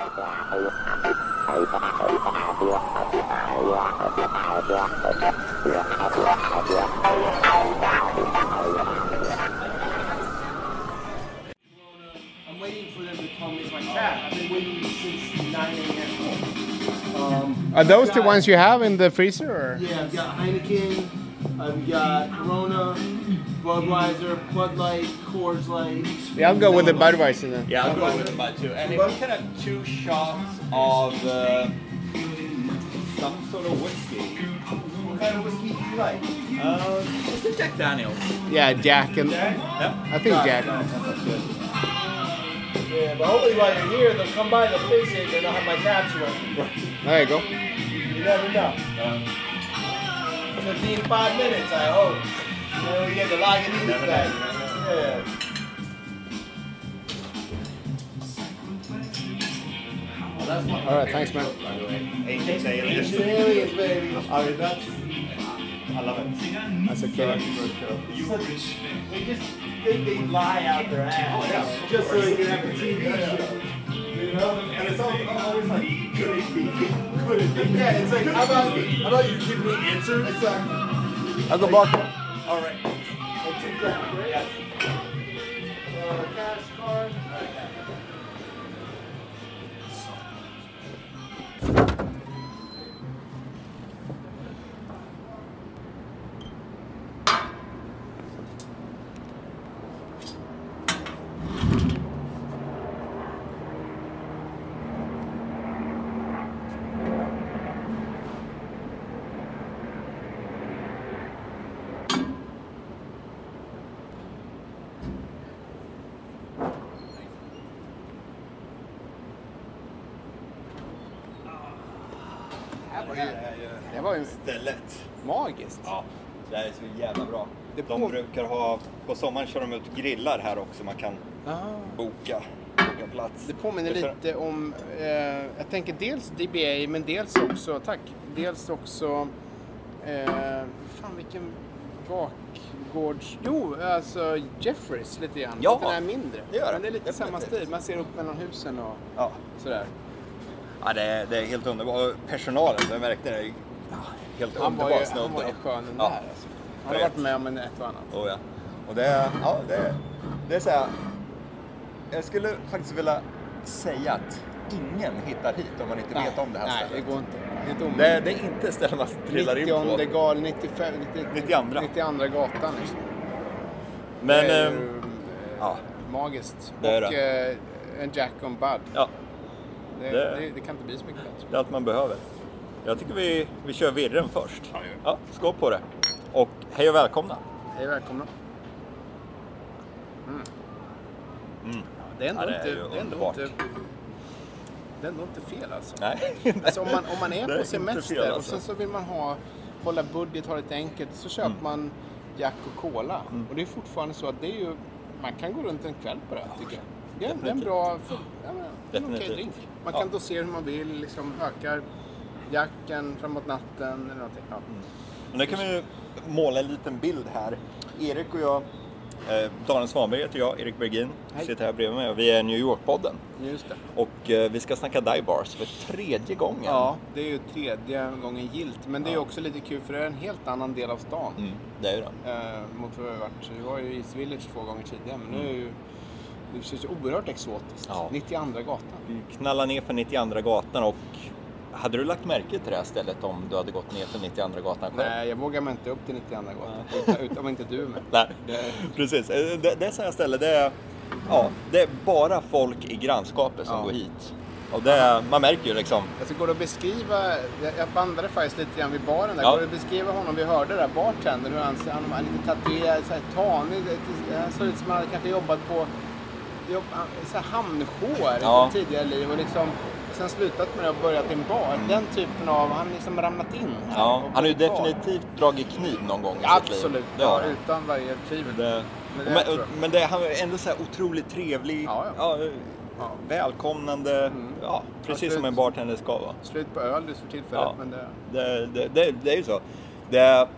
I'm waiting for them to my tab. I've been waiting since 9 a.m. Um, Are those I've the ones you have in the freezer? Or? Yeah, I've got Heineken, I've got Corona, Budweiser, Bud Light, Coors Light. Yeah, I'll go with the Budweiser then. Yeah, I'll go with the bud too. And if we can have two shots of uh, some sort of whiskey. What kind of whiskey do you like? Uh, just a Jack Daniels. Yeah, Jack and Yeah. I think Jack. Yeah, but hopefully while you're here, they'll come by, they'll fix it, and they'll have my tabs running. There you go. You never know. 15, five minutes, I hope. You know, we get the Lagunitas Never know, back. never Yeah. Well, that's one of All my right, thanks, man. favorite, by the way. Ancient Aliens. Ancient aliens, baby. I mean, that's. I love it. That's a killer. They just think they lie out their ass. Just so they can have a TV show. You know? And it's always, always like, could it be? Could it be? Yeah, it's like, how about, how about you give me answers? Exactly. I'll go back. All right. Right? Uh, cash card. Var ju Stället. magiskt. Ja, det här är så jävla bra. Det De på- brukar ha, på sommaren kör de ut grillar här också. Man kan Ah. boka, boka plats. Det påminner Det kör- lite om, eh, jag tänker dels DBA men dels också, tack, dels också, eh, fan vilken bakgårds, jo alltså Jeffries lite grann. Ja, Fast Den är mindre. det gör det. Men det är lite samma Definitivt. stil, man ser upp mellan husen och Ja. sådär. Ja, det är, det är helt underbart. Och Personalen, jag märkte det. Helt Han var underbar ju, snubbe. han var ju skön den Ja. där alltså. Han har varit med om en ett och annat. Oh, ja. Och det är, ja, det är, det är så här. Jag skulle faktiskt vilja säga att ingen hittar hit om man inte vet om det här Nej, det stället. går inte. Det är Det, det är inte ställen man trillar in på. 90 gal, 95, 90, 92. 92 gatan liksom. Men, det är ehm, eh, ja. magiskt. Det är och eh, en Jack on Bud. ja, Det, Det- det, det kan inte bli så mycket bättre. det är allt man behöver. Jag tycker vi, vi kör virren först. Ja, skål på det. Och hej och välkomna. Hej välkomna. Mm. Mm. Det är ändå Ja, det är inte... Det är ändå inte det är ändå inte fel alltså. Nej. alltså om, man, om man är Det är på semester fel, och alltså. sen så vill man ha, hålla budget, ha det lite enkelt, så köper Mm. man Jack och Cola. Och det är fortfarande så att det är ju, man kan gå runt en kväll på det tycker jag. Det är, det är en bra, ja, men, det är en okej Definitivt. drink. Man Ja. kan dosera hur man vill, liksom ökar jacken framåt natten eller någonting. Ja. Men där kan vi ju måla en liten bild här. Erik och jag, eh, Daniel Svanberg heter jag, Erik Bergin, Hej. sitter här bredvid mig och vi är New York-podden. Just det. Och eh, vi ska snacka dive bars för tredje gången. Ja, det är ju tredje gången gilt. Men det är ju också lite kul för det är en helt annan del av stan. Mm, det är ju det. Eh, mot vad vi har varit. Vi var ju i East Village två gånger tidigare. Men nu är ju... Det känns ju oerhört exotiskt. Ja. 92 gatan. Vi knallar ner för 92 gatan och hade du lagt märke till det här stället om du hade gått ner för 92 gatan själv? Nej, jag vågar mig inte upp till 92 gatan. Utan om inte du är med. Nej. Det- Precis, Eh, det, det är sådana ställen, det är, ja, det är bara folk i grannskapet som Ja. går hit. Och det, man märker ju liksom, Alltså går det att beskriva, jag, bandade faktiskt lite grann vid baren där. Ja. Går det att beskriva honom, vi hörde där, bartendern, hur han, han var lite tatuerad, så här tanig. Han såg ut som han hade kanske jobbat på jobb, så här Ja. i sitt tidigare liv och liksom sen slutat med det och börjat i en bar. Den typen av, han liksom ramlat in här. ja, han har ju definitivt dragit kniv någon gång i Ja, sitt liv. Absolut, har ja, utan varje tvivel. Det, Men men, men det, han är ändå så här otroligt trevlig, Ja, ja. ja, välkomnande, Mm. ja, precis Absolut. som en bartender ska vara. Slut på öl just för tillfället, Ja. men det... Det, det, det, det är ju så. Det,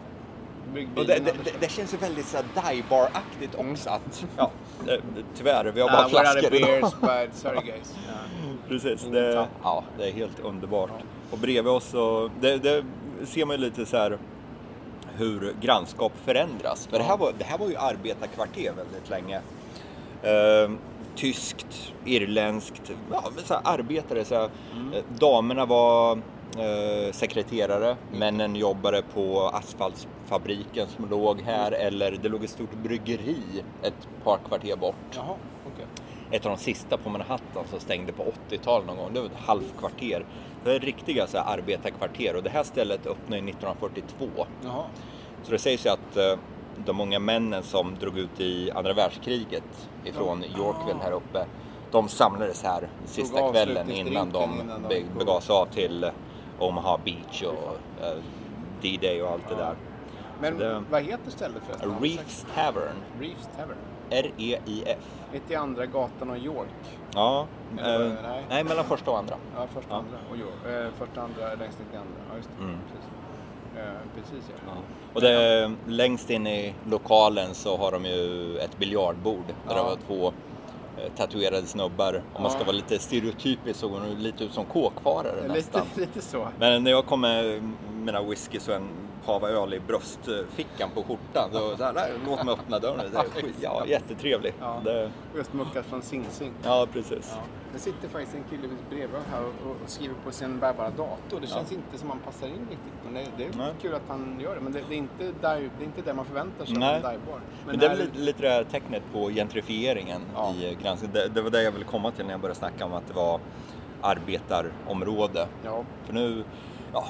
och det, det, känns ju väldigt så här dive bar-aktigt Mm. också. Att, ja, tyvärr, vi har bara we're out of flaskor idag. beers, but sorry guys. Ja. Precis, Ingen det, ja, det är helt underbart. Och bredvid oss så, det, det ser man ju lite så här hur grannskap förändras. För det, här var, det här var ju arbetarkvarter väldigt länge. Eh, tyskt, irländskt, ja, så här, arbetare. Så här, eh, damerna var eh, sekreterare, männen jobbade på asfaltfabriken som låg här eller det låg ett stort bryggeri ett par kvarter bort. Jaha. Ett av de sista på Manhattan som stängde på 80-talet någon gång. Det var ett halvkvarter. Det är riktiga så här, arbetarkvarter och det här stället öppnade ju 1942. Jaha. Så det sägs ju att eh, de många männen som drog ut i andra världskriget ifrån Yorkville här uppe, de samlades här sista kvällen innan de innan de begav sig av till Omaha Beach och eh, D-Day och allt det där. Men det- vad heter stället förresten? Reefs Tavern, Reefs Tavern. R-E-I-F. Mitt i andra gatan och York. Ja, Eller eh, nej. nej mellan första och andra. Ja, första Ja. andra och York. Eh, första andra längst in till andra. Ja, just det. Mm. Precis. Eh, precis ja. Och det, längst in i lokalen så har de ju ett biljardbord där Ja. det var två eh, tatuerade snubbar. Om man ska Ja. vara lite stereotypisk så går de lite ut som kåkfarare Lite, nästan. lite så. Men när jag kom med mina whisky så en pava öl i bröstfickan på skjortan. Då så här, "Nej, låt mig öppna dörren. Det är ja, jättetrevligt. Ja. Det, Just muckat från Sing Sing. ja, precis. Ja. Det sitter faktiskt en kille bredvid här och, och skriver på sin bärbara dator. Det känns inte som han passar in riktigt. Men det, det är Nej. kul att han gör det. Men det, det, är, inte där, det är inte det man förväntar sig av Nej. en divebar. Men det är här- väl lite, det här tecknet på gentrifieringen Ja. i granskningen. Det, det var det jag ville komma till när jag började snacka om att det var arbetarområde. Ja, För nu, ja,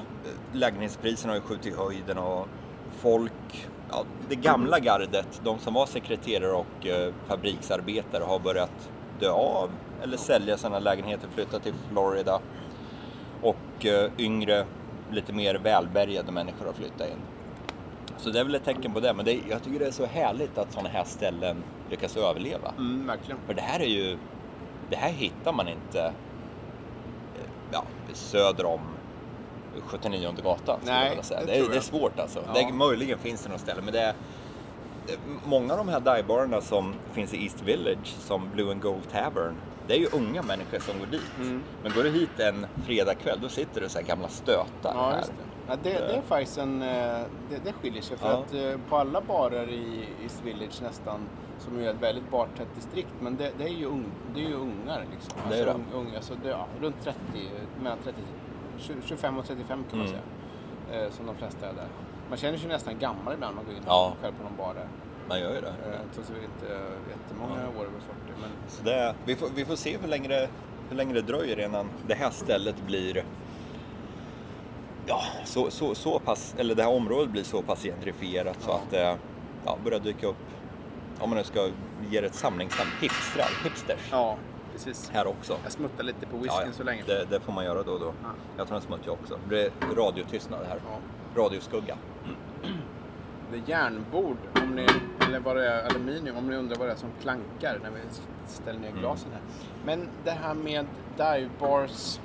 lägenhetspriserna har ju skjutit i höjden och folk, ja, det gamla gardet, de som var sekreterare och eh, fabriksarbetare har börjat dö av eller sälja sina lägenheter, flytta till Florida. Och eh, yngre, lite mer välbärgade människor har flyttat in. Så det är väl ett tecken på det, men det, jag tycker det är så härligt att sådana här ställen lyckas överleva. mm, verkligen. För det här är ju, det här hittar man inte eh, ja, söder om 79 gatan. Nej, jag säga. det Det, är, det är svårt alltså. Ja. Det, möjligen finns det något ställe, men det är Många av de här divebarerna som finns i East Village, som Blue and Gold Tavern, det är ju unga människor som går dit. Mm. Men går du hit en fredagkväll, då sitter det så här gamla stötar Ja, här. just det. Ja, det, det är faktiskt en... eh, Det, det skiljer sig. För Ja. att eh, på alla barer i East Village nästan, som är ett väldigt bartätt distrikt, men det, det, är, ju ung, det är ju ungar liksom. Det är alltså, det. ung, alltså det, ja, runt 30, mellan 30, 20, 25 och 35 kan man Mm. säga. Eh, som de flesta är där. Man känner sig nästan gammal ibland när man går in Ja. själv på någon bar där. Man gör ju det. Eh, Trots att vi inte är jättemånga år över 40. Men Så det, vi, får, vi får se hur länge, det, hur länge det dröjer innan det här stället blir ja, så, så, så pass, eller det här området blir så pass gentrifierat så Ja. att det ja, börjar dyka upp, om man nu ska ge det ett samlingsnamn, hipstrar, hipsters ja, precis. här också. Jag smuttar lite på Ja, whiskyn ja, så länge. det, det får man göra då och då. Ja. Jag tar en smutt jag också. Det är radiotystnad här. Ja. Radioskugga. Det är järnbord, om ni, eller vad det är, aluminium, om ni undrar vad det är som klankar när vi ställer ner glasen här. Men det här med dive bars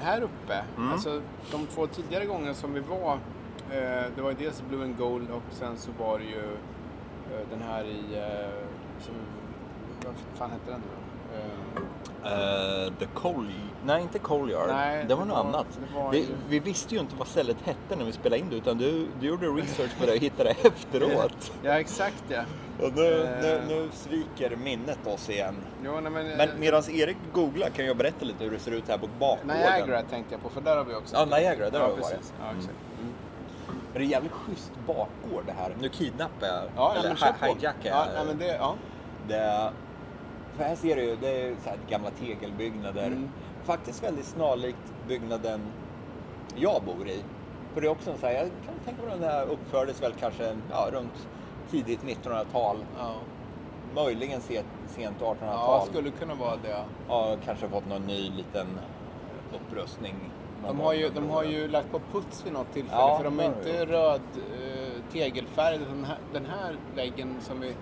här uppe, Mm. alltså de två tidigare gångerna som vi var, eh, det var ju dels Blue and Gold och sen så var det ju eh, den här i, eh, som, vad fan hette den då? Uh, the Coal... Nej, inte Coalyard. Nej, det var det något var- annat. var vi, ju- vi visste ju inte vad stället hette när vi spelade in det, utan du, du gjorde research på det och hittade det efteråt. ja, exakt ja. Och nu, Eh. nu, nu sviker minnet oss igen. Jo, nej, men, Men medan Erik googlar kan jag berätta lite hur det ser ut här på bakgården. Niagara tänkte jag på, för där har vi också Ja, Niagara, där ja, har vi varit. Ja, exakt. Mm. Men det är jävligt schysst bakgård det här. Nu kidnappar jag, Ja, eller hijackar jag. Ja, nej, men det, ja. Det, för här ser du ju, det är så här gamla tegelbyggnader. Mm. Faktiskt väldigt snarlikt byggnaden jag bor i. För det är också en så här, jag kan tänka mig att den här uppfördes väl kanske ja, runt tidigt 1900-tal. ja. Möjligen sent, sent 1800-tal. Ja, skulle kunna vara det. Ja, kanske fått någon ny liten upprustning. De har, ju, de har ju lagt på puts vid något tillfälle Ja, för de är inte röd eh, tegelfärg. Den här, den här väggen som vi,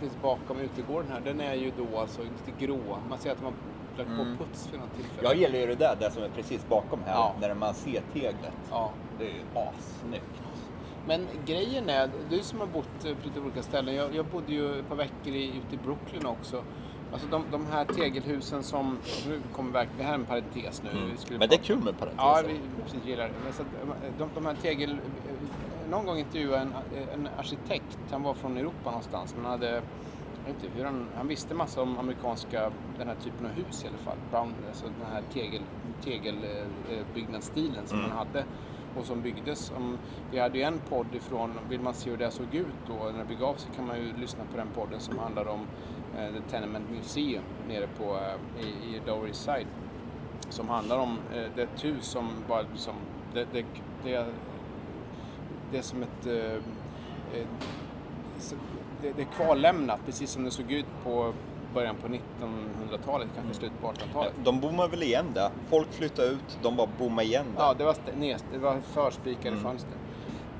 finns bakom utegården här, den är ju då alltså lite grå. Man ser att de har lagt Mm. på puts vid något tillfälle. Jag gillar ju det där, det som är precis bakom här, Ja. när man ser teglet. Ja. Det är ju assnyggt. Men grejen är, du som har bott på lite olika ställen. Jag, jag bodde ju ett par veckor i, ute i Brooklyn också. Alltså de, de här tegelhusen som, nu kommer verkligen, det här är en parentes nu. Mm. Men det är kul med parenteser. Ja, vi precis gillar det. Men så de, de här tegel... Någon gång intervjuade en, en arkitekt, han var från Europa någonstans, men han hade... Jag vet inte hur han, han visste massa om amerikanska, den här typen av hus i alla fall. Brown, alltså den här tegel, tegelbyggnadsstilen som Mm. man hade och som byggdes. Om, vi hade ju en podd ifrån, vill man se hur det såg ut då när det begav sig kan man ju lyssna på den podden som handlar om eh, The Tenement Museum nere på, eh, i, i Lower East Side som handlar om eh, det hus som bara som det, det, det, det är som ett eh, det, det är kvarlämnat precis som det såg ut på början på 1900-talet, kanske slutet på 1800-talet. De bommar väl igen det. Folk flyttar ut, de bara bommar igen det. Ja, det var, det var förspikade fönster.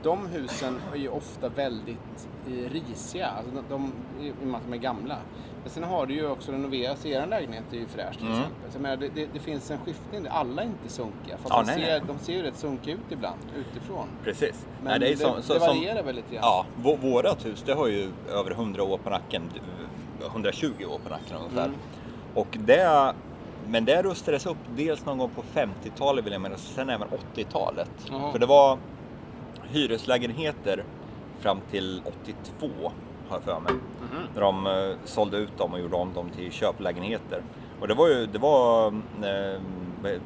De husen är ju ofta väldigt eh, risiga, alltså de, de, i och med att de är gamla. Men sen har du ju också renoverats, er lägenhet är ju fräsch till exempel. Så jag menar, det, det, det finns en skiftning, alla är inte sunkiga. Fast Ja, de, nej, ser, nej. de ser ju rätt sunkiga ut ibland, utifrån. Precis. Men Nej, det, är det, som, det som, varierar väl lite grann. Ja, vå- vårat hus det har ju över 100 år på nacken. 120 år på nacken ungefär. Mm. Och det, men det rustades upp dels någon gång på 50-talet vill jag minnas, sen även 80-talet. Jaha. För det var hyreslägenheter fram till 82 har jag för mig. Mhm. När de eh, sålde ut dem och gjorde om dem till köplägenheter. Och det var ju, det var eh,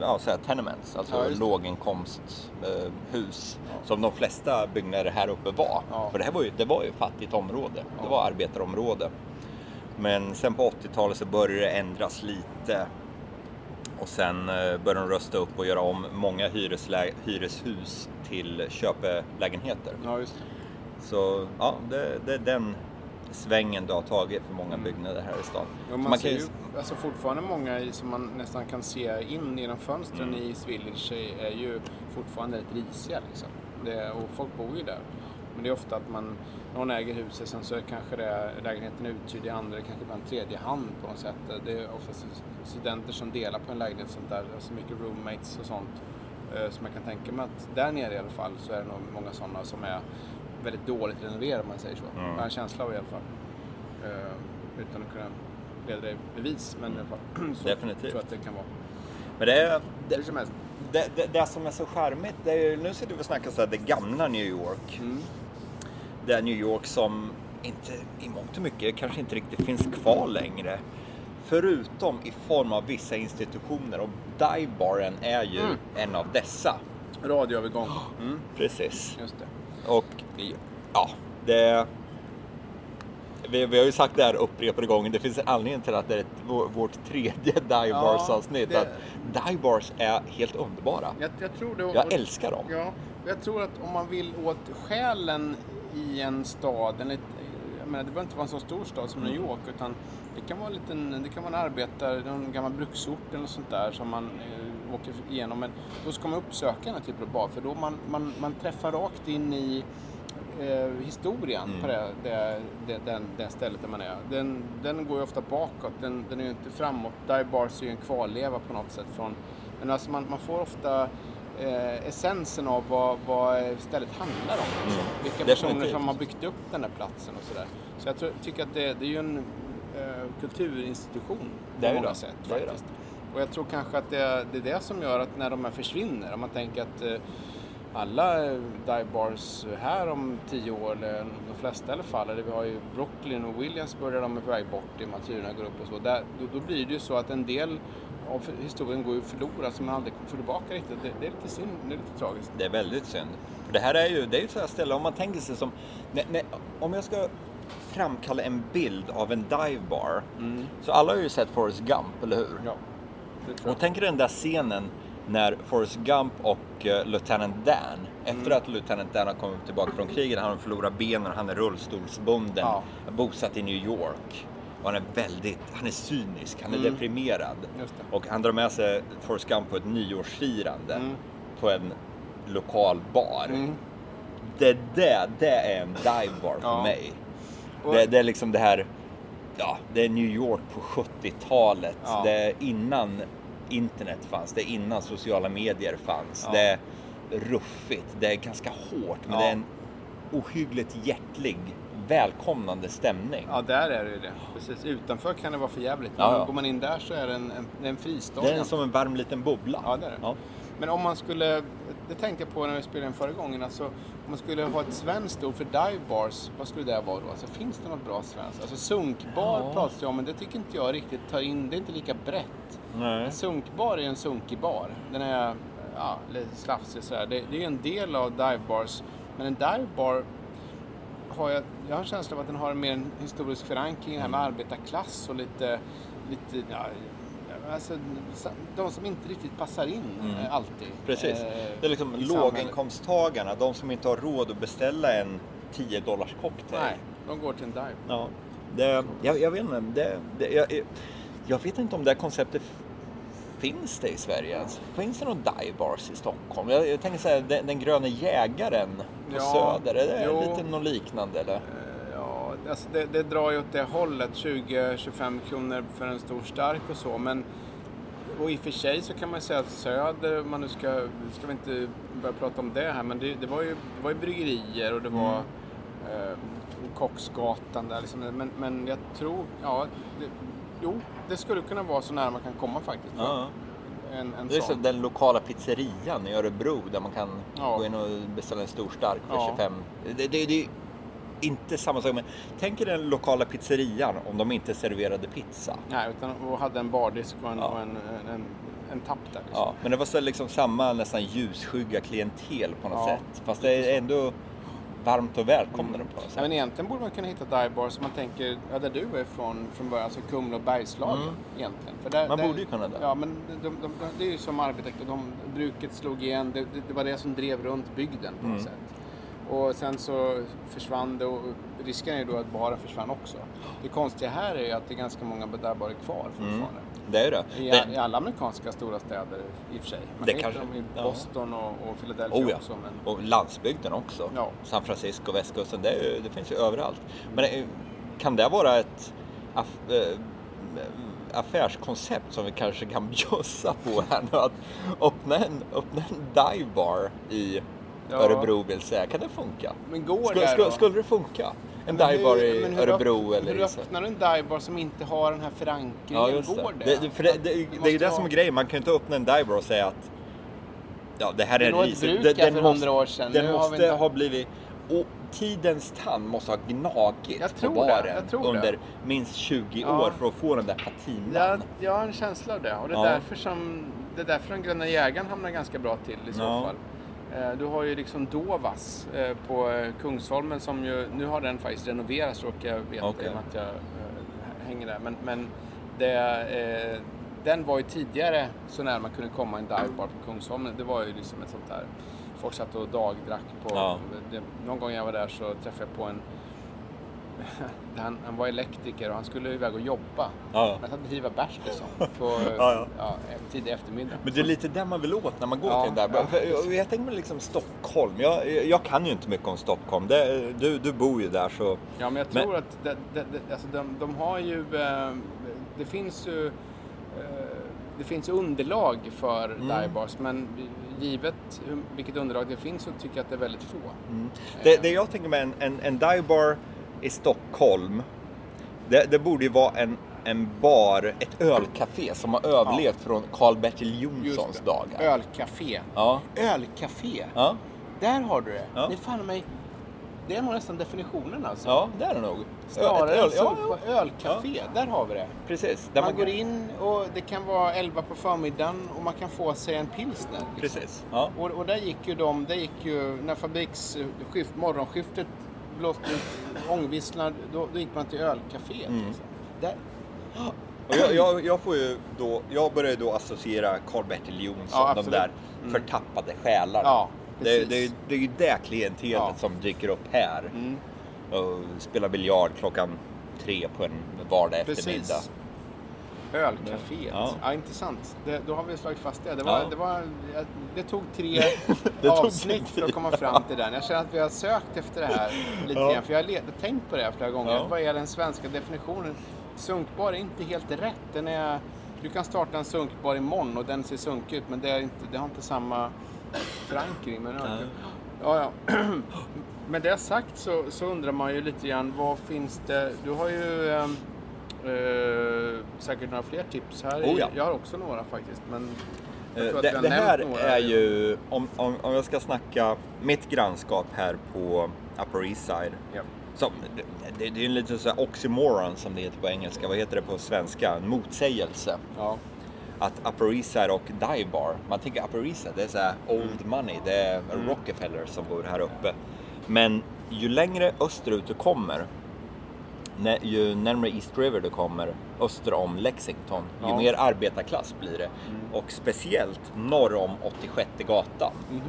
ja, så här, tenements, alltså Ja, låginkomsthus eh, hus, som de flesta byggnader här uppe var. Ja. För det här var ju, det var ju ett fattigt område, det Ja. var arbetarområde. Men sen på 80-talet så började det ändras lite. Och sen eh, började de rösta upp och göra om många hyreshus till köpelägenheter. Ja, just det. Så ja, det, det är den svängen du har tagit för många Mm. byggnader här i stan. Så man, man ser ju alltså fortfarande många i, som man nästan kan se in genom fönstren Mm. i Village är, ju fortfarande rätt risiga. Liksom. Det, och folk bor ju där. Men det är ofta att man, någon äger huset, sen så är kanske det, lägenheten uthyrd i andra, kanske en tredje hand på något sätt. Det är oftast studenter som delar på en lägenhet sånt där, alltså mycket roommates och sånt. Eh, Så man kan tänka mig att där nere i alla fall så är det nog många sådana som är väldigt dåligt renoverade om man säger så. Mm. Jag har en känsla av i alla fall. Eh, utan att kunna leda det i bevis, men i alla fall. Så Definitivt. tror jag att det kan vara. Men det är, Hur det, som helst. det, det, det som är så charmigt, det är, ju- nu sitter vi och snackar så här, det gamla New York. Mm. Det är New York som inte, i mångt och mycket kanske inte riktigt finns kvar längre. Förutom i form av vissa institutioner och divebaren är ju Mm. en av dessa. Radioövergång. Mm. Precis. Just det. Och ja, det... Vi, vi har ju sagt det här upprepade gånger, det finns en anledning till att det är ett, vår- vårt tredje Divebars-avsnitt. det- Att Divebars är helt underbara. Jag, jag tror det. Jag älskar dem. Ja, jag tror att om man vill åt själen i en stad, eller, jag menar, det behöver inte vara en så stor stad som New York, utan det kan vara en liten, det kan vara en arbetare, någon gammal bruksort eller något sånt där som man eh, åker igenom. Men då ska man uppsöka den här typen av bar, för då man, man, man träffar rakt in i eh, historien Mm. på det, det, det, den, det stället där man är. Den, den går ju ofta bakåt, den, den är ju inte framåt. Dive Bars är ju en kvarleva på något sätt. Från, men alltså man, man får ofta eh, essensen av vad, vad stället handlar om. Liksom. Mm. Vilka Definitivt. personer som har byggt upp den här platsen och sådär. Så jag tror, tycker att det, det är ju en eh, kulturinstitution på många det. sätt. Faktiskt. Och jag tror kanske att det, det är det som gör att när de här försvinner, om man tänker att eh, alla eh, dive bars här om tio år, eller de flesta i alla fall, eller vi har ju Brooklyn och Williamsburg där de är på väg bort i och med att hyrorna går upp och så. Där, då, då blir det ju så att en del av historien går ju förlorad som man aldrig får tillbaka riktigt. Det, det är lite synd, det är lite tragiskt. Det är väldigt synd. För det här är ju, det är ju så här ställe, om man tänker sig som, nej, nej, om jag ska framkalla en bild av en divebar, så alla har ju sett Forrest Gump, eller hur? Ja, Och tänk dig den där scenen när Forrest Gump och uh, Lieutenant Dan, efter Mm. att Lieutenant Dan har kommit tillbaka från kriget, han har förlorat benen han är rullstolsbunden, Ja. bosatt i New York. Och han är väldigt, han är cynisk, han är Mm. deprimerad. Och han drar med sig Forrest Gump på ett nyårsfirande Mm. på en lokal bar. Mm. Det där, det är en divebar för Ja. mig. Det, det är liksom det här, ja, det är New York på 70-talet. Ja. Det är innan internet fanns, det är innan sociala medier fanns. Ja. Det är ruffigt, det är ganska hårt, men Ja. det är en ohyggligt hjärtlig, välkomnande stämning. Ja, där är det ju det. Precis. Utanför kan det vara för jävligt. Ja, Men ja. går man in där så är det en, en, en fristad. Det är som en varm liten bubbla. Ja, det är det. Ja. Men om man skulle, det tänkte jag på när vi spelade in förra gången, alltså, om man skulle ha ett svenskt ord för dive bars, vad skulle det vara då? Alltså, finns det något bra svenskt? Alltså sunkbar Ja. pratas det om, men det tycker inte jag riktigt tar in, det är inte lika brett. Nej. En sunkbar är en sunkig bar. Den är ja, lite slafsig sådär. Det, det är en del av dive bars, men en dive bar har jag, jag har en känsla av att den har mer en historisk förankring, det här med arbetarklass och lite, lite ja, alltså, de som inte riktigt passar in Mm. eh, alltid. Precis. eh, Det är liksom låginkomsttagarna, de som inte har råd att beställa en 10 dollars cocktail. Nej, de går till en dive. Ja. Det, jag, jag vet inte, det, det, jag, jag vet inte om det här konceptet finns det i Sverige ens. Finns det någon dive bars i Stockholm? Jag, jag tänker säga den, den gröna jägaren på Ja, Söder, är det jo. lite något liknande eller? Alltså det, det drar ju åt det hållet. 20-25 kronor för en stor stark och så. Men, och i och för sig så kan man säga att Söder, man nu ska, ska vi inte börja prata om det här, men det, det, var, ju, det var ju bryggerier och det var eh, Kocksgatan där liksom. Men, men jag tror, ja, det, jo, det skulle kunna vara så nära man kan komma faktiskt. Ja. En, en Det är sån. så den lokala pizzerian i Örebro där man kan Ja. gå in och beställa en stor stark för Ja. 25. Det, det, det inte samma sak. Men tänk er den lokala pizzerian om de inte serverade pizza. Nej, utan och hade en bardisk och en, Ja. och en, en, en, en tapp där. Liksom. Ja, men det var så liksom samma nästan ljusskygga klientel på något Ja, sätt. Fast det är ändå varmt och välkomnande på något Ja, sätt. men egentligen borde man kunna hitta dive bars som man tänker, ja, där du är ifrån från början, alltså Kumla och Bergslagen Mm. egentligen. För där, Man där, borde ju kunna det. Ja, men de, de, de, det är ju som arbetarklass, de, bruket slog igen, det, det, det var det som drev runt bygden på något Mm. sätt. Och sen så försvann det och risken är ju då att bara försvann också. Det konstiga här är ju att det är ganska många divebarer kvar fortfarande. Det är det. I, det I alla amerikanska stora städer i och för sig. Man Det kanske- dem i ja. Boston och, och Philadelphia Oh ja. också. Men, Och landsbygden också. Ja. San Francisco, västkusten, det, ju- det finns ju överallt. Men det, kan det vara ett aff, äh, affärskoncept som vi kanske kan bjussa på här nu? Att öppna en, öppna en dive bar i Ja. Örebro vill säga. Kan det funka? men går Skulle, där skulle, skulle det funka? En Men dive bar hur- i hur Örebro öpp- eller Hur öppnar du en divebar som inte har den här förankringen? Ja, just Går det. det? det, för det, det, det är ju det ha- som är grejen. Man kan ju inte öppna en dive bar och säga att ja, det här Det är låg ett ris. bruk Den- den för måste- 100 år sedan. Den Nu måste ha blivit... Och tidens tand måste ha gnagit på det, baren det. under minst 20 Ja. år för att få den där patinan. Jag, jag har en känsla av det. Och det är, Ja. därför, som, det är därför den gröna jägaren hamnar ganska bra till i så fall. Eh, Du har ju liksom Dovas eh, på eh, Kungsholmen som ju, nu har den faktiskt renoverats råkar jag veta Okej. i och med att jag hänger där. Men, men det, den var ju tidigare så nära man kunde komma en divebar på Kungsholmen. Det var ju liksom ett sånt där, folk satt och dagdrack på, Ja. det, någon gång jag var där så träffade jag på en han, han var elektriker och han skulle iväg och jobba. Ja. Han satt och driva bärs liksom. På Ja, ja. tidig eftermiddag. Men det är lite där man vill åt när man går till den där. jag, jag tänker mig liksom Stockholm. Jag, jag kan ju inte mycket om Stockholm. Det, du, du bor ju där så... Ja, men jag Men- tror att det, det, det, alltså de, de har ju... Eh, det finns ju... Eh, det finns underlag för Mm. divebars men givet vilket underlag det finns så tycker jag att det är väldigt få. Det, det jag tänker mig en, en, en dive bar i Stockholm. Det, det borde ju vara en, en bar, ett ölcafé som har överlevt från Karl-Bertil Jonssons det. dagar. Ölcafé. Ja. Ölcafé! Ja, Där har du det. Ja. Det är fan mig... Det är nog nästan definitionen alltså. ja, det är det nog. Snarare öl- så. ja, På ölcafé, där har vi det. precis. Där Man går in och det kan vara 11 på förmiddagen och man kan få sig en pilsner. liksom. Precis. Ja. Och, och där gick ju de, där gick ju, när fabriksskift, morgonskiftet blåste ångvisslar, då, då gick man till ölcaféet. Mm. Liksom. Där, Och jag, jag, jag får ju då, jag börjar då associera Karl-Bertil Jonsson, Ja, de där Mm. förtappade själarna. Ja, det, det, är- det är ju det klientelet Ja. som dyker upp här. mm, Och spelar biljard klockan tre på en vardag precis. eftermiddag. Ölcaféet. Ja. Ja. intressant. Det, då har vi slagit fast det. Det, var, Ja. det, var, det tog tre Det tog avsnitt för tid, att komma fram till den. Jag känner att vi har sökt efter det här lite Ja. grann. För jag har tänkt på det här flera gånger. Ja. Vad är den svenska definitionen? Sunkbar är inte helt rätt. Den är, du kan starta en sunkbar imorgon och den ser sunkig ut men det, är inte, det har inte samma förankring. Men. Ja, ja. Med det sagt så, så undrar man ju lite grann vad finns det? Du har ju eh, säkert några fler tips här. Oh, ja. Jag har också några faktiskt. Men Eh, Det, det här är ju, om, om, om jag ska snacka mitt grannskap här på Upper East Side. Ja. Som, det, det, är en liten så oxymoron som det heter på engelska. Vad heter det på svenska? En motsägelse. Ja. Att Upper East Side och Dive Bar, man tänker Upper East Side, det är så här Mm. old money. Det är Rockefeller som bor här uppe. Men ju längre österut du kommer, när, ju närmare East River du kommer, öster om Lexington, ju Ja. Mm. mer arbetarklass blir det. Och speciellt norr om 86 gatan. Mhm.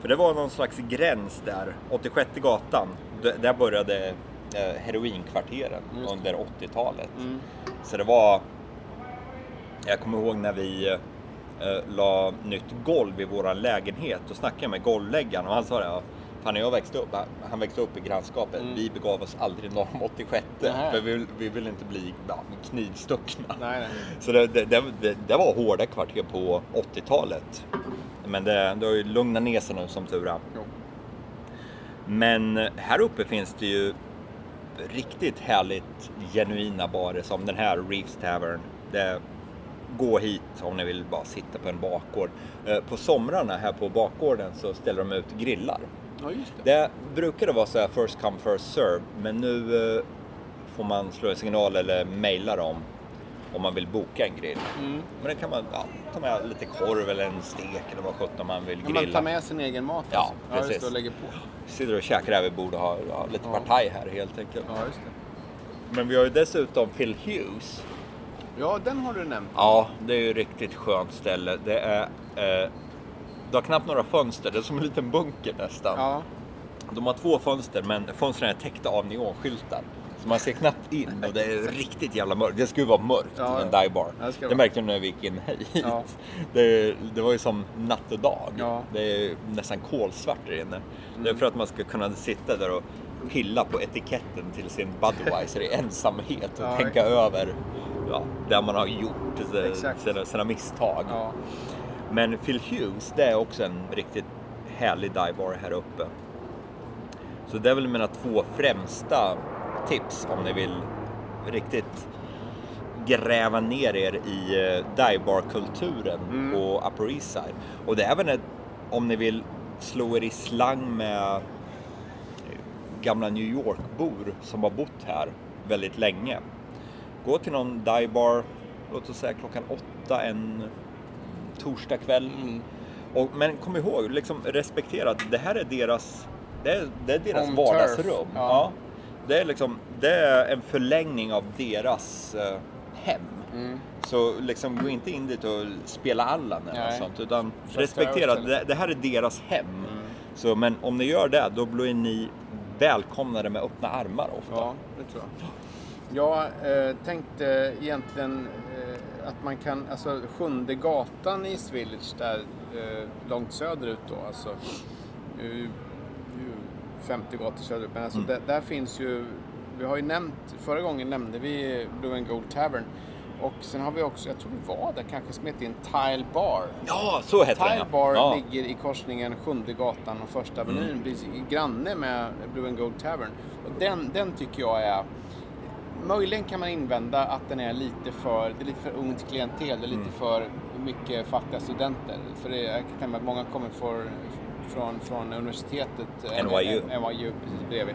För det var någon slags gräns där, 86 gatan, där började eh, heroinkvarteren det. under 80-talet. Mm. Så det var, jag kommer ihåg när vi eh, la nytt golv i våran lägenhet, då snackade jag med golvläggaren och han sa det, fan när jag växte upp, han- växte upp i grannskapet, Mm. vi begav oss aldrig norr om 86 Nähä. för vi, vi ville inte bli ja, knivstuckna. Nej, nej. Så det, det, det, det, var hårda kvarter på 80-talet. Men det, det har ju lugnat ner sig nu som tur är. Men här uppe finns det ju riktigt härligt genuina barer som den här Reefs Tavern. Det, gå hit om ni vill bara sitta på en bakgård. Eh, På somrarna här på bakgården så ställer de ut grillar. Ja, just det. Det brukar det vara så här first come first serve men nu eh, får man slå en signal eller mejla dem om man vill boka en grill. Mm. Men det kan man ja, ta med lite korv eller en stek eller vad sjutton man vill grilla. man tar med sin egen mat Ja, alltså. ja just precis. det, och lägger på. Sitter och käkar här vid bordet och har ja, lite Ja. partaj här helt enkelt. Ja, just det. Men vi har ju dessutom Phil Hughes. Ja, den har du nämnt. Ja, det är ju ett riktigt skönt ställe. Det är eh, det har knappt några fönster, det är som en liten bunker nästan. Ja. De har två fönster men fönstren är täckta av neonskyltar. Så man ser knappt in och det är riktigt jävla mörkt. Det skulle vara mörkt Ja, i en ja. dive bar. Ja, det det märkte jag när vi gick in hit. Ja. Det, det var ju som natt och dag. Ja. Det är nästan kolsvart där inne. Det är för att man ska kunna sitta där och pilla på etiketten till sin Budweiser i ensamhet och tänka över ja, det man har gjort, Exakt. sina, sina misstag. Men Phil Hughes, det är också en riktigt härlig divebar här uppe. Så det är väl mina två främsta tips om ni vill riktigt gräva ner er i eh, divebar-kulturen Mm. på Upper East Side. Och det är även ett, om ni vill slå er i slang med eh, gamla New York-bor som har bott här väldigt länge. Gå till någon divebar, låt oss säga klockan åtta en torsdag kväll. Mm. Och, men kom ihåg, liksom respektera att det här är deras, det är, det är deras Home vardagsrum. ja. Ja. Det, är liksom, det är en förlängning av deras eh, hem. Mm. Så liksom gå inte in dit och spela Allan eller något sånt. Utan Köp respektera att det, det här är deras hem. Mm. Så, men om ni gör det, då blir ni välkomnade med öppna armar ofta. Ja, det tror jag. Jag eh, tänkte egentligen att man kan, alltså sjunde gatan i East Village där eh, långt söderut då, alltså eh, ju 50 gator söderut, men alltså Mm. där, där finns ju, vi har ju nämnt, förra gången nämnde vi Blue and Gold Tavern och sen har vi också, jag tror vi var där kanske, som heter en Tile Bar. Ja, så heter den Tile. Bar ja. ligger i korsningen Sjunde gatan och Första Avenyn, Mm. granne med Blue and Gold Tavern. Och den, den tycker jag är... Möjligen kan man invända att den är lite för, det är lite för ungt klientel, det är lite Mm. för mycket fattiga studenter. För det, jag kan tänka mig att många kommer för, från, från universitetet, NYU. NYU precis bredvid.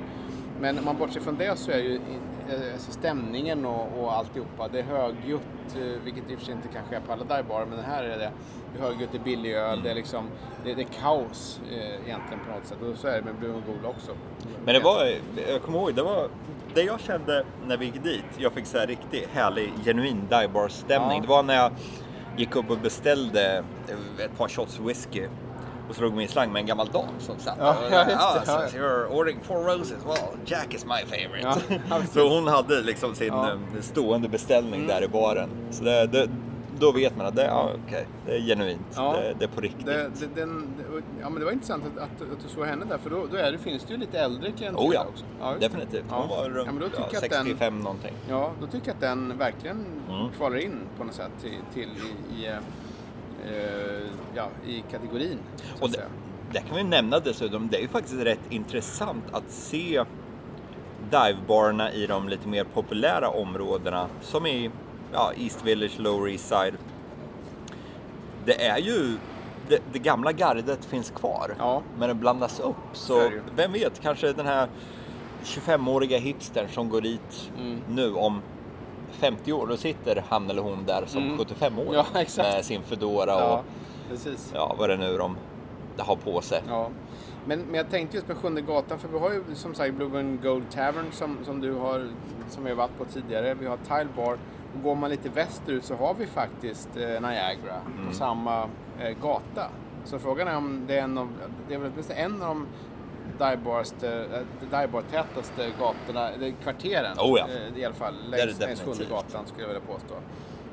Men om man bortser från det så är ju eh, alltså stämningen och, och alltihopa, det är högljutt, eh, vilket i och för sig inte kanske är på alla divebarer, men här är det, högljutt, det är billig öl, det är liksom, det, det är kaos eh, egentligen på något sätt. Och så är det med Blue Gold också. Men det var, jag kommer ihåg, det var det jag kände när vi gick dit. Jag fick så här riktigt härlig, genuin divebar-stämning. Ja. Det var när jag gick upp och beställde ett par shots whisky och slog min slang med en gammal dam som satt Ja, ja. Ah, Ja, so you're ordering four roses? Well, Jack is my favorite. Ja, så hon hade liksom sin Ja. eh, stående beställning Mm. där i baren. Så det, det, då vet man att det, ja, okay, det är genuint. Ja. Det, det är på riktigt. Det, det, den, ja, men det var intressant att, att, att du såg henne där, för då, då är det, finns det ju lite äldre klientel Oh ja, också. det. definitivt. Hon Ja. var runt ja, men då tycker ja, jag att den, 65 någonting. Ja, då tycker jag att den verkligen Mm. kvalar in på något sätt till, till i, i, eh, ja, i kategorin. Och det, det kan vi nämna dessutom, det är ju faktiskt rätt intressant att se divebarerna i de lite mer populära områdena som i ja, East Village, Lower East Side. Det är ju, det, det gamla gardet finns kvar, Ja. men det blandas upp. Så är vem vet, kanske den här 25-åriga hipstern som går dit Mm. nu om 50 år, då sitter han eller hon där som Mm. 75 år Ja, med sin fedora och Ja, precis. ja, vad det nu de har på sig. Ja. Men, men jag tänkte just på Sjunde gatan, för vi har ju som sagt Blue and Gold Tavern som, som du har, som har varit på tidigare. Vi har Tile Bar. Och går man lite västerut så har vi faktiskt eh, Niagara Mm. på samma eh, gata. Så frågan är om det är en av, det är väl en av de divebar-tätaste gatorna, eller kvarteren Oh ja. eh, i alla fall. Längs, Sjunde gatan skulle jag vilja påstå.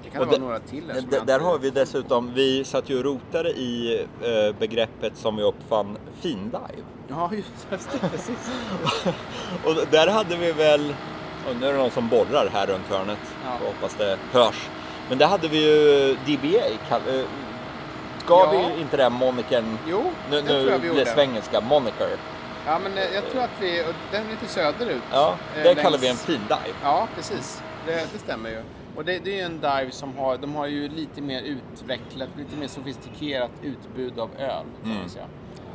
Det kan Och vara det- några till där där inte- har vi dessutom, vi satt ju och rotade i eh, begreppet som vi uppfann, findive. Ja, just det, precis. Och där hade vi väl, nu är det någon som borrar här runt hörnet, Ja. jag hoppas det hörs. Men där hade vi ju DBA, eh, ska Ja. vi inte det monikern, Jo, nu, det tror jag nu vi gjorde. det svengelska, moniker. Ja, men eh, jag tror att vi, den är lite söderut. Ja, eh, det längs- kallar vi en findive. Ja, precis. Det, det stämmer ju. Och det, det är ju en dive som har, de har ju lite mer utvecklat, lite mer sofistikerat utbud av öl. Kan Mm. man, säga.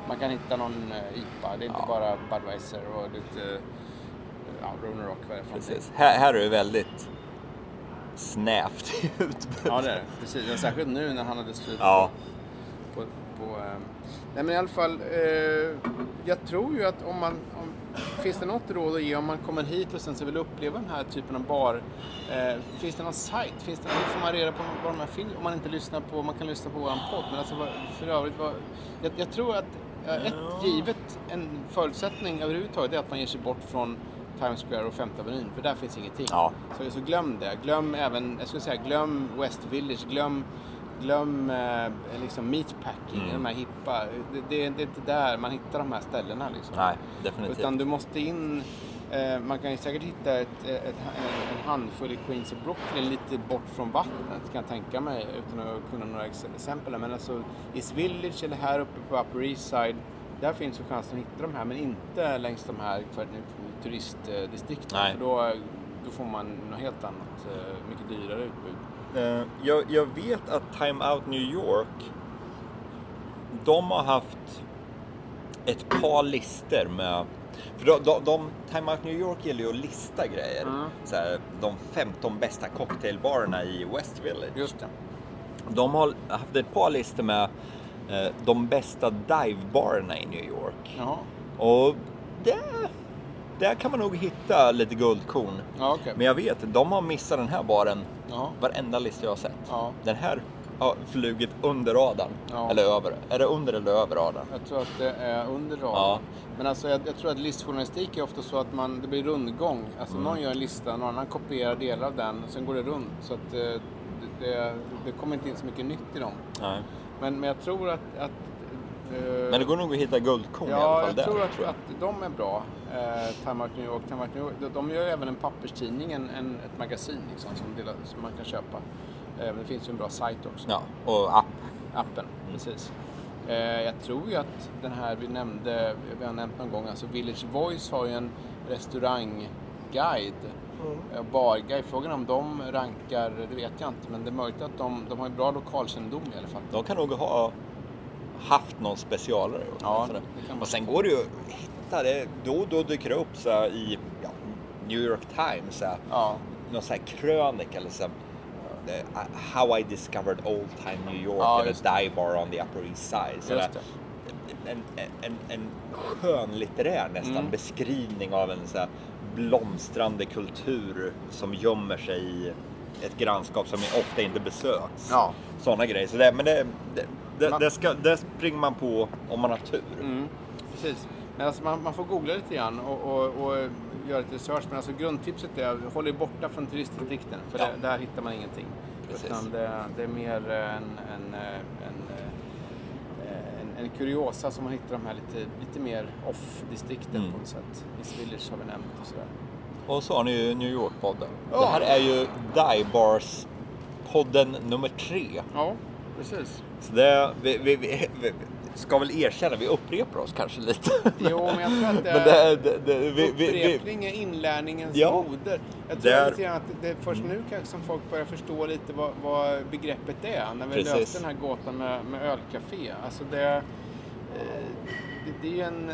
man kan hitta någon IPA, det är inte Ja. bara Budweiser och lite ja, Roner Rock vad är det? Precis. Här, här är det väldigt snävt utbud. Ja, det är det. Precis. Särskilt nu när han hade slut Ja. på... på eh, nej, men i alla fall, eh, jag tror ju att om man... Om, finns det något råd att ge om man kommer hit och sen så vill uppleva den här typen av bar? Eh, finns det någon sajt? Finns det, hur får man reda på var de här finns? Om man inte lyssnar på... Man kan lyssna på våran podd. Men alltså, vad- för övrigt, vad, jag, jag tror att ett givet, en förutsättning överhuvudtaget är att man ger sig bort från Times Square och Femte Avenyn, för där finns ingenting. Ja. Så, så glöm det. Glöm även, jag skulle säga, glöm West Village, glöm, glöm eh, liksom meatpacking, Mm. de här hippa. Det, det, det är inte där man hittar de här ställena liksom. Nej, definitivt. Utan du måste in, eh, man kan ju säkert hitta ett, ett, en, en handfull i Queens och Brooklyn lite bort från vattnet kan jag tänka mig utan att kunna några ex- exempel. Men alltså East Village eller här uppe på Upper East Side där finns ju chansen att hitta de här men inte längs de här turistdistrikten. Nej. För då, då får man något helt annat, eh, mycket dyrare utbud. Eh, jag, jag vet att Time Out New York, de har haft ett par lister med för de, de, de, Time Out New York gillar ju att lista grejer. Mm. Så här, de 15 bästa cocktailbarerna i West Village. Just det. De har haft ett par listor med de bästa divebarerna i New York. Jaha. Och där, där kan man nog hitta lite guldkorn. Ja, okej. Men jag vet, de har missat den här baren Ja. varenda lista jag har sett. Ja. Den här har flugit under radarn. Ja. Eller över. Är det under eller över radarn? Jag tror att det är under radarn. Ja. Men alltså jag, jag tror att listjournalistik är ofta så att man, det blir rundgång. Alltså Mm. någon gör en lista, någon annan kopierar delar av den och sen går det runt. Så att eh, det, det, det kommer inte in så mycket nytt i dem. Nej. Men, men jag tror att... att eh, Men det går nog att hitta guldkorn i alla Ja, fall jag där. tror att, att de är bra. Eh, Time Out New York, Time Out New York. De, de gör även en papperstidning, en, en, ett magasin liksom, som, delar, som man kan köpa. Men det finns ju en bra sajt också. Ja, och app. Appen, precis. Eh, jag tror ju att den här vi nämnde, vi har nämnt någon gång, alltså Village Voice har ju en restaurangguide. Eh, Barguide. Frågan om de rankar, det vet jag inte, men det är möjligt att de, de har ju bra lokalkännedom i alla fall. De kan nog ha haft någon specialare. Ja, det kan. Och sen går det ju att hitta det. Då och då dyker det upp så här i ja, New York Times. Så här, Ja, någon sån här krönika eller så här, How I discovered old time New York Ja, eller Dive Bar on the Upper East Side. Så där, en, en, en, en skön litterär nästan Mm. beskrivning av en så här blomstrande kultur som gömmer sig i ett grannskap som ofta inte besöks. Ja. Sådana grejer. Så det, men det, det, det, Man- det, ska, det springer man på om man har tur. Mm, precis. Men alltså man, man får googla lite grann och, och, och göra lite research. Men alltså grundtipset är håll er borta från turistdistrikten. För Ja. det, där hittar man ingenting. Precis. Utan det, det är mer en, en, en, en kuriosa som man hittar de här lite, lite mer off-distrikten Mm. på något sätt. East Village har vi nämnt och sådär. Och så har ni ju New York-podden. Ja. Det här är ju Dive Bars podden nummer tre. Ja, precis. Så det, vi, vi, vi, ska väl erkänna, vi upprepar oss kanske lite. Jo, men jag tror att det är... det, det, det, Upprepning är inlärningens Ja. moder. Jag tror Där- att det är först nu kanske som folk börjar förstå lite vad, vad begreppet är. När vi Precis. löste den här gåtan med, med ölcafé. Alltså det, eh, det, är ju en...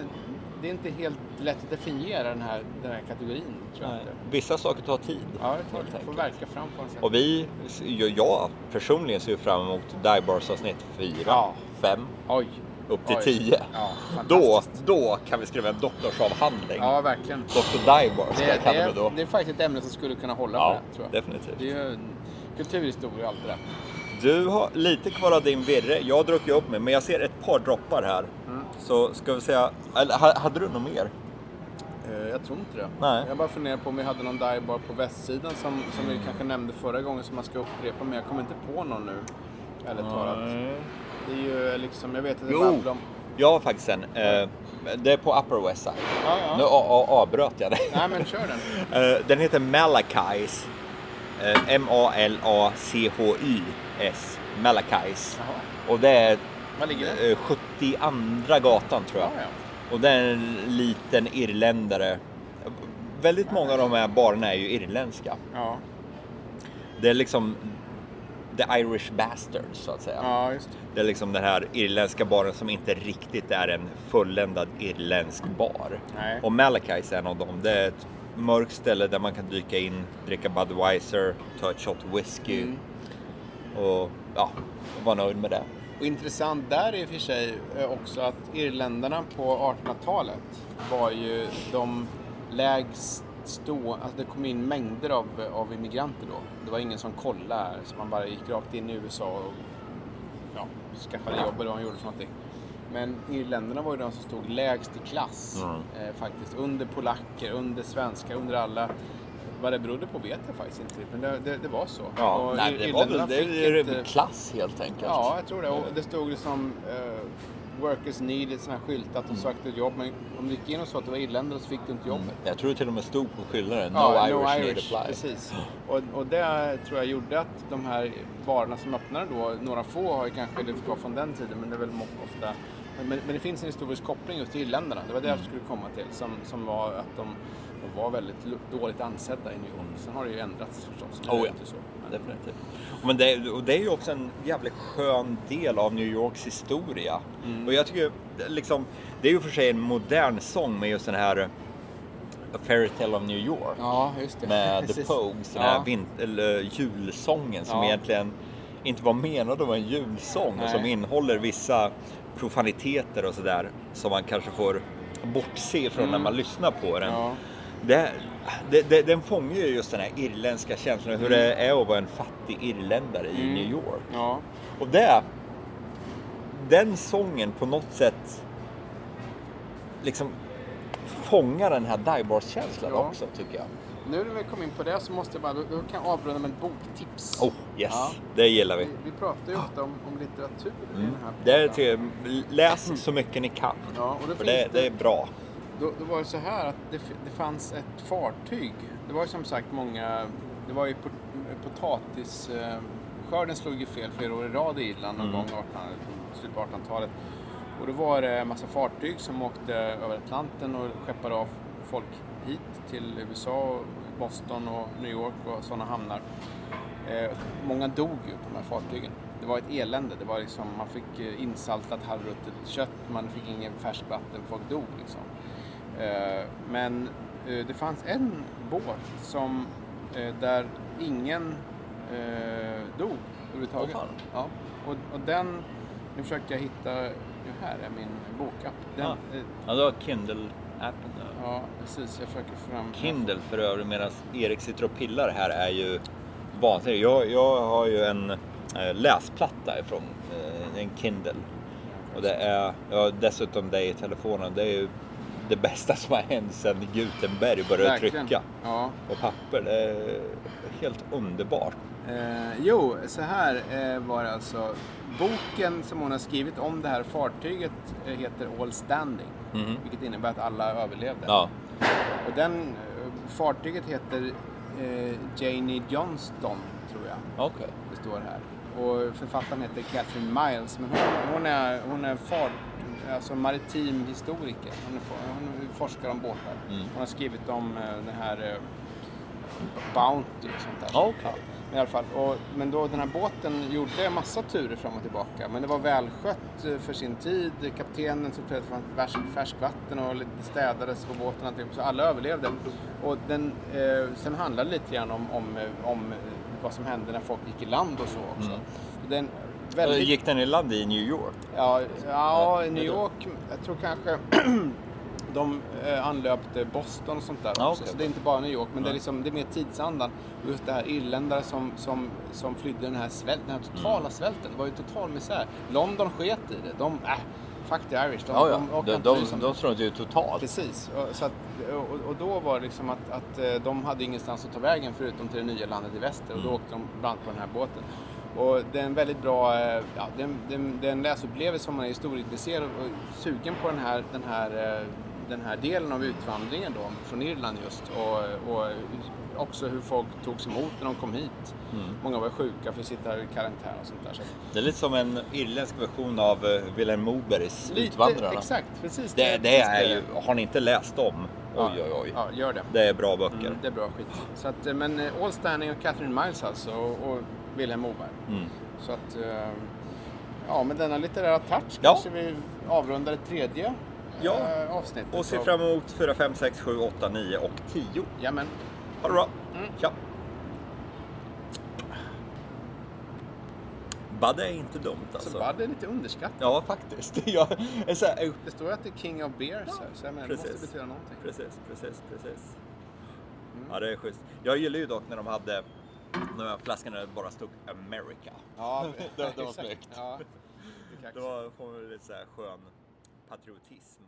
Det är inte helt lätt att definiera den här, den här kategorin, tror jag vissa saker tar tid. Ja, det får, verka fram på något sätt. Och vi, jag personligen ser fram emot Die Bars avsnitt 4, Ja. 5, Oj! Upp till Oj. 10. Ja, Då, då kan vi skriva en doktorsavhandling. Ja, verkligen. Dr. Dybars ska Det, jag det, kalla det då. är, det är faktiskt ett ämne som skulle kunna hålla Ja, för det, tror jag. definitivt. Det är ju kulturhistoria och allt det där. Du har lite kvar av din virre. Jag har druckit upp mig, men jag ser ett par droppar här. Mm. Så ska vi säga, eller ha- hade du något mer? Eh, Jag tror inte det. Nej. Jag bara funderar på om vi hade någon divebar på västsidan som, som vi kanske nämnde förra gången som man ska upprepa, men jag kommer inte på någon nu. Ärligt talat. Det är ju liksom, jag vet det Jo. om... Jag har faktiskt en. Eh, det är på Upper West Side. Ja, Nu ja. a- avbröt jag dig. Nej, men kör den. Eh, den heter Malachis. Eh, M-A-L-A-C-H-Y-S. Malachis. Jaha. Och det är Var ligger den? eh, 72 gatan tror jag. Ja. Och det är en liten irländare. Väldigt många av de här barerna är ju irländska. Ja, Det är liksom the Irish bastards så att säga. ja just det. Det är liksom den här irländska baren som inte riktigt är en fulländad irländsk bar. Nej. Och Malachis är en av dem. Det är ett mörkt ställe där man kan dyka in, dricka Budweiser, ta ett shot whisky Mm. och ja, vara nöjd med det. Och intressant där är i och för sig eh, också att irländarna på 1800-talet var ju de lägst stå, alltså det kom in mängder av, av immigranter då. Det var ingen som kollade så man bara gick rakt in i USA och ja, skaffade jobb eller vad man gjorde för någonting. Men irländarna var ju de som stod lägst i klass Mm. eh, faktiskt. Under polacker, under svenskar, under alla. Vad det berodde på vet jag faktiskt inte. Men det, det, det var så. Ja, Och nej, det var väl det eh, klass helt enkelt. Ja, jag tror det. Och det stod liksom uh, workers needed, sådana här skyltar att de Mm. sökte ett jobb. Men om du gick in och sa att du var irländare så fick du inte jobbet. Jag tror det till och med stod på skyltaren, no, Ja, Irish, need apply. Precis. Och, och det tror jag gjorde att de här barerna som öppnade då, några få har ju kanske lyft kvar från den tiden, men det är väl ofta men, men det finns en historisk koppling just till irländarna. Det var det jag skulle komma till. Som, som var att de, de var väldigt dåligt ansedda i New York. Sen har det ju ändrats förstås. Oh det ja. så. Definitivt. Men det, och det är ju också en jävligt skön del av New Yorks historia. Mm. Och jag tycker liksom, det är ju för sig en modern sång med just den här A Fairy Tale of New York. Ja. Med The. Pogues, den Ja. här eller julsången som Ja. egentligen inte var menad att vara en julsång och Nej. som innehåller vissa profaniteter och sådär som man kanske får bortse ifrån när man lyssnar på den. Mm. Det, det, det, den fångar ju just den här irländska känslan, hur det är att vara en fattig irländare i Mm. New York. Ja. Och det, den sången på något sätt liksom fångar den här Dybars-känslan Ja. också tycker jag. Nu när vi kom in på det så måste jag bara, då, kan jag avrunda med ett boktips. Oh yes, Ja. det gillar vi. Vi, vi pratar ju ofta om, om litteratur i Mm. den här Det är podden. till, läs så mycket ni kan. Ja, och då För det, det är bra. Då, då var det så här att det, det fanns ett fartyg. Det var ju som sagt många, det var ju pot, potatis, eh, skörden slog ju fel flera år i rad i Irland någon Mm. gång 1800, slutet på 1800-talet. Och då var det en massa fartyg som åkte över Atlanten och skeppade av folk hit till USA, Boston och New York och sådana hamnar. Eh, många dog ju på de här fartygen. Det var ett elände. Det var liksom, man fick eh, insaltat halvruttet kött, man fick ingen färskvatten, folk dog liksom. Eh, men eh, det fanns en båt som, eh, där ingen dog överhuvudtaget. Fan. ja. och, och den, nu försöker jag hitta, ju här är min bokapp. Den, Ja. eh, Ja, du har Kindle-appen nu. ja precis, jag försöker fram Kindle för övrigt medan Erik sitter och pillar här är ju vansinnigt. Jag, jag har ju en läsplatta ifrån en Kindle. Och det är, jag har dessutom det i telefonen. Det är ju det bästa som har hänt sedan Gutenberg började Verkligen. trycka Ja. på papper. Det är helt underbart. Eh, jo, så här eh, var det alltså. Boken som hon har skrivit om det här fartyget eh, heter All Standing. Mhm. Vilket innebär att alla överlevde. Ja, Och den, eh, fartyget heter eh, Janie Johnston, tror jag. okej. Det står här. Och författaren heter Catherine Miles. Men hon, hon, är, hon är alltså maritim historiker. For- han forskar om båtar. Mm. Han har skrivit om eh, den här eh, Bounty och sånt där. Ja, okej. men, i alla fall. Och, men då den här båten gjorde massa turer fram och tillbaka. Men det var välskött eh, för sin tid. Kaptenen såg till att det fanns färsk- färskvatten och lite städades på båten. och allting. Så alla överlevde. Och den, eh, sen handlade det lite grann om, om, om vad som hände när folk gick i land och så också. Mm. Den, väldigt, Gick den i land i New York? Ja, ja, Ja, New. York, jag tror kanske de eh, anlöpte Boston och sånt där Ja, också. okej. Så det är inte bara New York, men det är, liksom, det är mer tidsandan. Just det här irländare som, som, som flydde den här, svält, den här totala Mm. svälten. Det var ju total misär. London sket i det. De, äh, fuck the Irish. De, Ja, ja. de, De, de, om de struntade ju totalt. Precis. Och, så att, och, och då var det liksom att, att eh, de hade ingenstans att ta vägen förutom till det nya landet i väster. Och då Mm. åkte de bland på den här båten. Och det är en väldigt bra eh, ja, det är, en- det är en- det är en läsupplevelse om man är historieintresserad och sugen på den här, den här, eh, den här delen av utvandringen då, från Irland just. Och, och också hur folk togs emot när de kom hit. Mm. Många var sjuka för att sitta i karantän och sånt där. Så Det är lite som en irländsk version av eh, Vilhelm Mobergs Utvandrarna. exakt, precis. Det, det precis är ju, har ni inte läst dem? Oj, oj, oj. Ja, gör det. Det är bra böcker. Mm, det är bra skit. Så att, eh, men eh, All Standing och Catherine Miles alltså och, och Wilhelm Moberg. Mm. Så att, eh, ja med denna litterära touch Ja. kanske vi avrundar det tredje Ja. eh, avsnittet. Och ser fram emot 4, 5, 6, 7, 8, 9 och 10. Jamen, Ha det bra. Mm. Tja. Budde är inte dumt så alltså. Bud är lite underskattat. Ja, faktiskt. Jag så här, Det står ju att det är King of Beers Ja, här, så jag menar, det måste betyda någonting. Precis, precis, precis. Mm. Ja, det är schysst. Jag gillar ju dock när de hade de här flaskorna där det bara stod America. Ja, Det- det var snyggt. Ja, det Då får man lite så här skön patriotism.